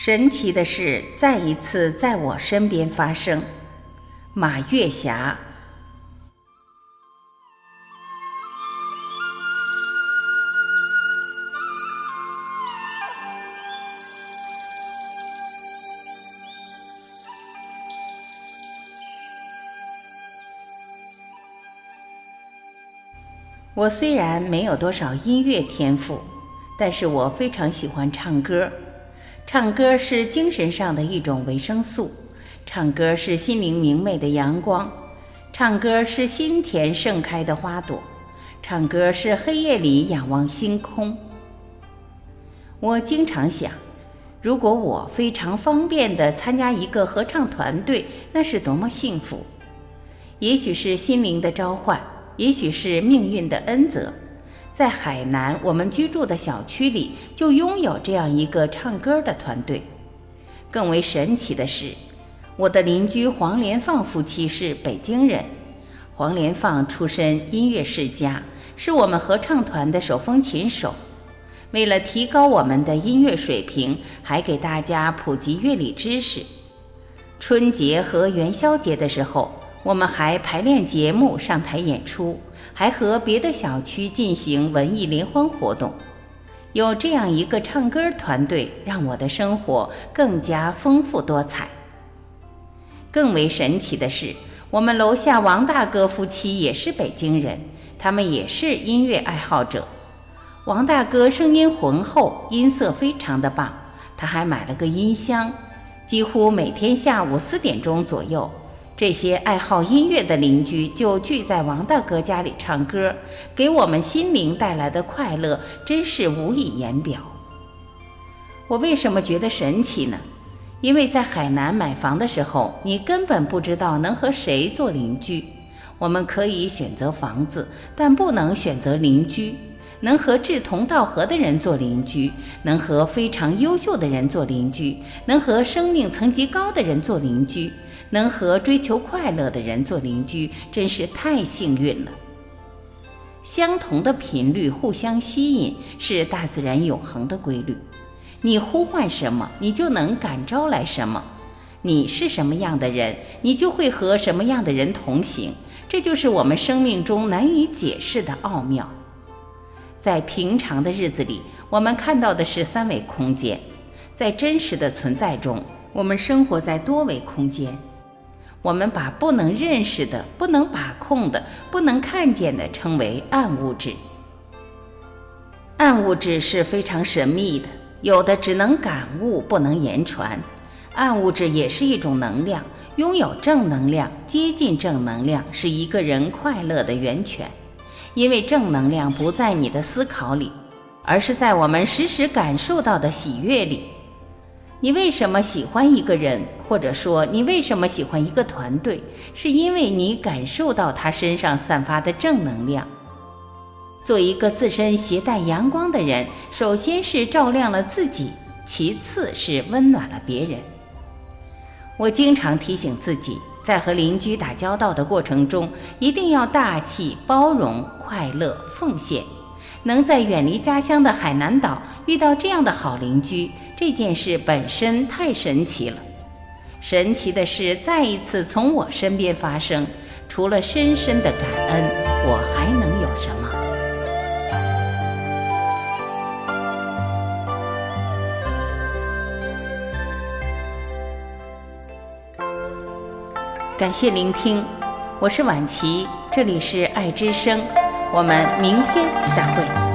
神奇的事再一次在我身边发生。马月霞，我虽然没有多少音乐天赋，但是我非常喜欢唱歌。唱歌是精神上的一种维生素，唱歌是心灵明媚的阳光，唱歌是心田盛开的花朵，唱歌是黑夜里仰望星空。我经常想，如果我非常方便地参加一个合唱团队，那是多么幸福！也许是心灵的召唤，也许是命运的恩泽。在海南，我们居住的小区里就拥有这样一个唱歌的团队。更为神奇的是，我的邻居黄连放夫妻是北京人。黄连放出身音乐世家，是我们合唱团的手风琴手。为了提高我们的音乐水平，还给大家普及乐理知识。春节和元宵节的时候。我们还排练节目、上台演出，还和别的小区进行文艺联欢活动。有这样一个唱歌团队，让我的生活更加丰富多彩。更为神奇的是，我们楼下王大哥夫妻也是北京人，他们也是音乐爱好者。王大哥声音浑厚，音色非常的棒，他还买了个音箱，几乎每天下午四点钟左右。这些爱好音乐的邻居就聚在王大哥家里唱歌，给我们心灵带来的快乐真是无以言表。我为什么觉得神奇呢？因为在海南买房的时候，你根本不知道能和谁做邻居。我们可以选择房子，但不能选择邻居。能和志同道合的人做邻居，能和非常优秀的人做邻居，能和生命层级高的人做邻居。能和追求快乐的人做邻居，真是太幸运了。相同的频率互相吸引，是大自然永恒的规律。你呼唤什么，你就能感召来什么。你是什么样的人，你就会和什么样的人同行。这就是我们生命中难以解释的奥妙。在平常的日子里，我们看到的是三维空间；在真实的存在中，我们生活在多维空间。我们把不能认识的、不能把控的、不能看见的称为暗物质。暗物质是非常神秘的，有的只能感悟，不能言传。暗物质也是一种能量，拥有正能量，接近正能量，是一个人快乐的源泉。因为正能量不在你的思考里，而是在我们时时感受到的喜悦里。你为什么喜欢一个人，或者说你为什么喜欢一个团队？是因为你感受到他身上散发的正能量。做一个自身携带阳光的人，首先是照亮了自己，其次是温暖了别人。我经常提醒自己，在和邻居打交道的过程中，一定要大气、包容、快乐、奉献。能在远离家乡的海南岛遇到这样的好邻居。这件事本身太神奇了，神奇的事再一次从我身边发生。除了深深的感恩，我还能有什么？感谢聆听，我是婉琪，这里是爱之声，我们明天再会。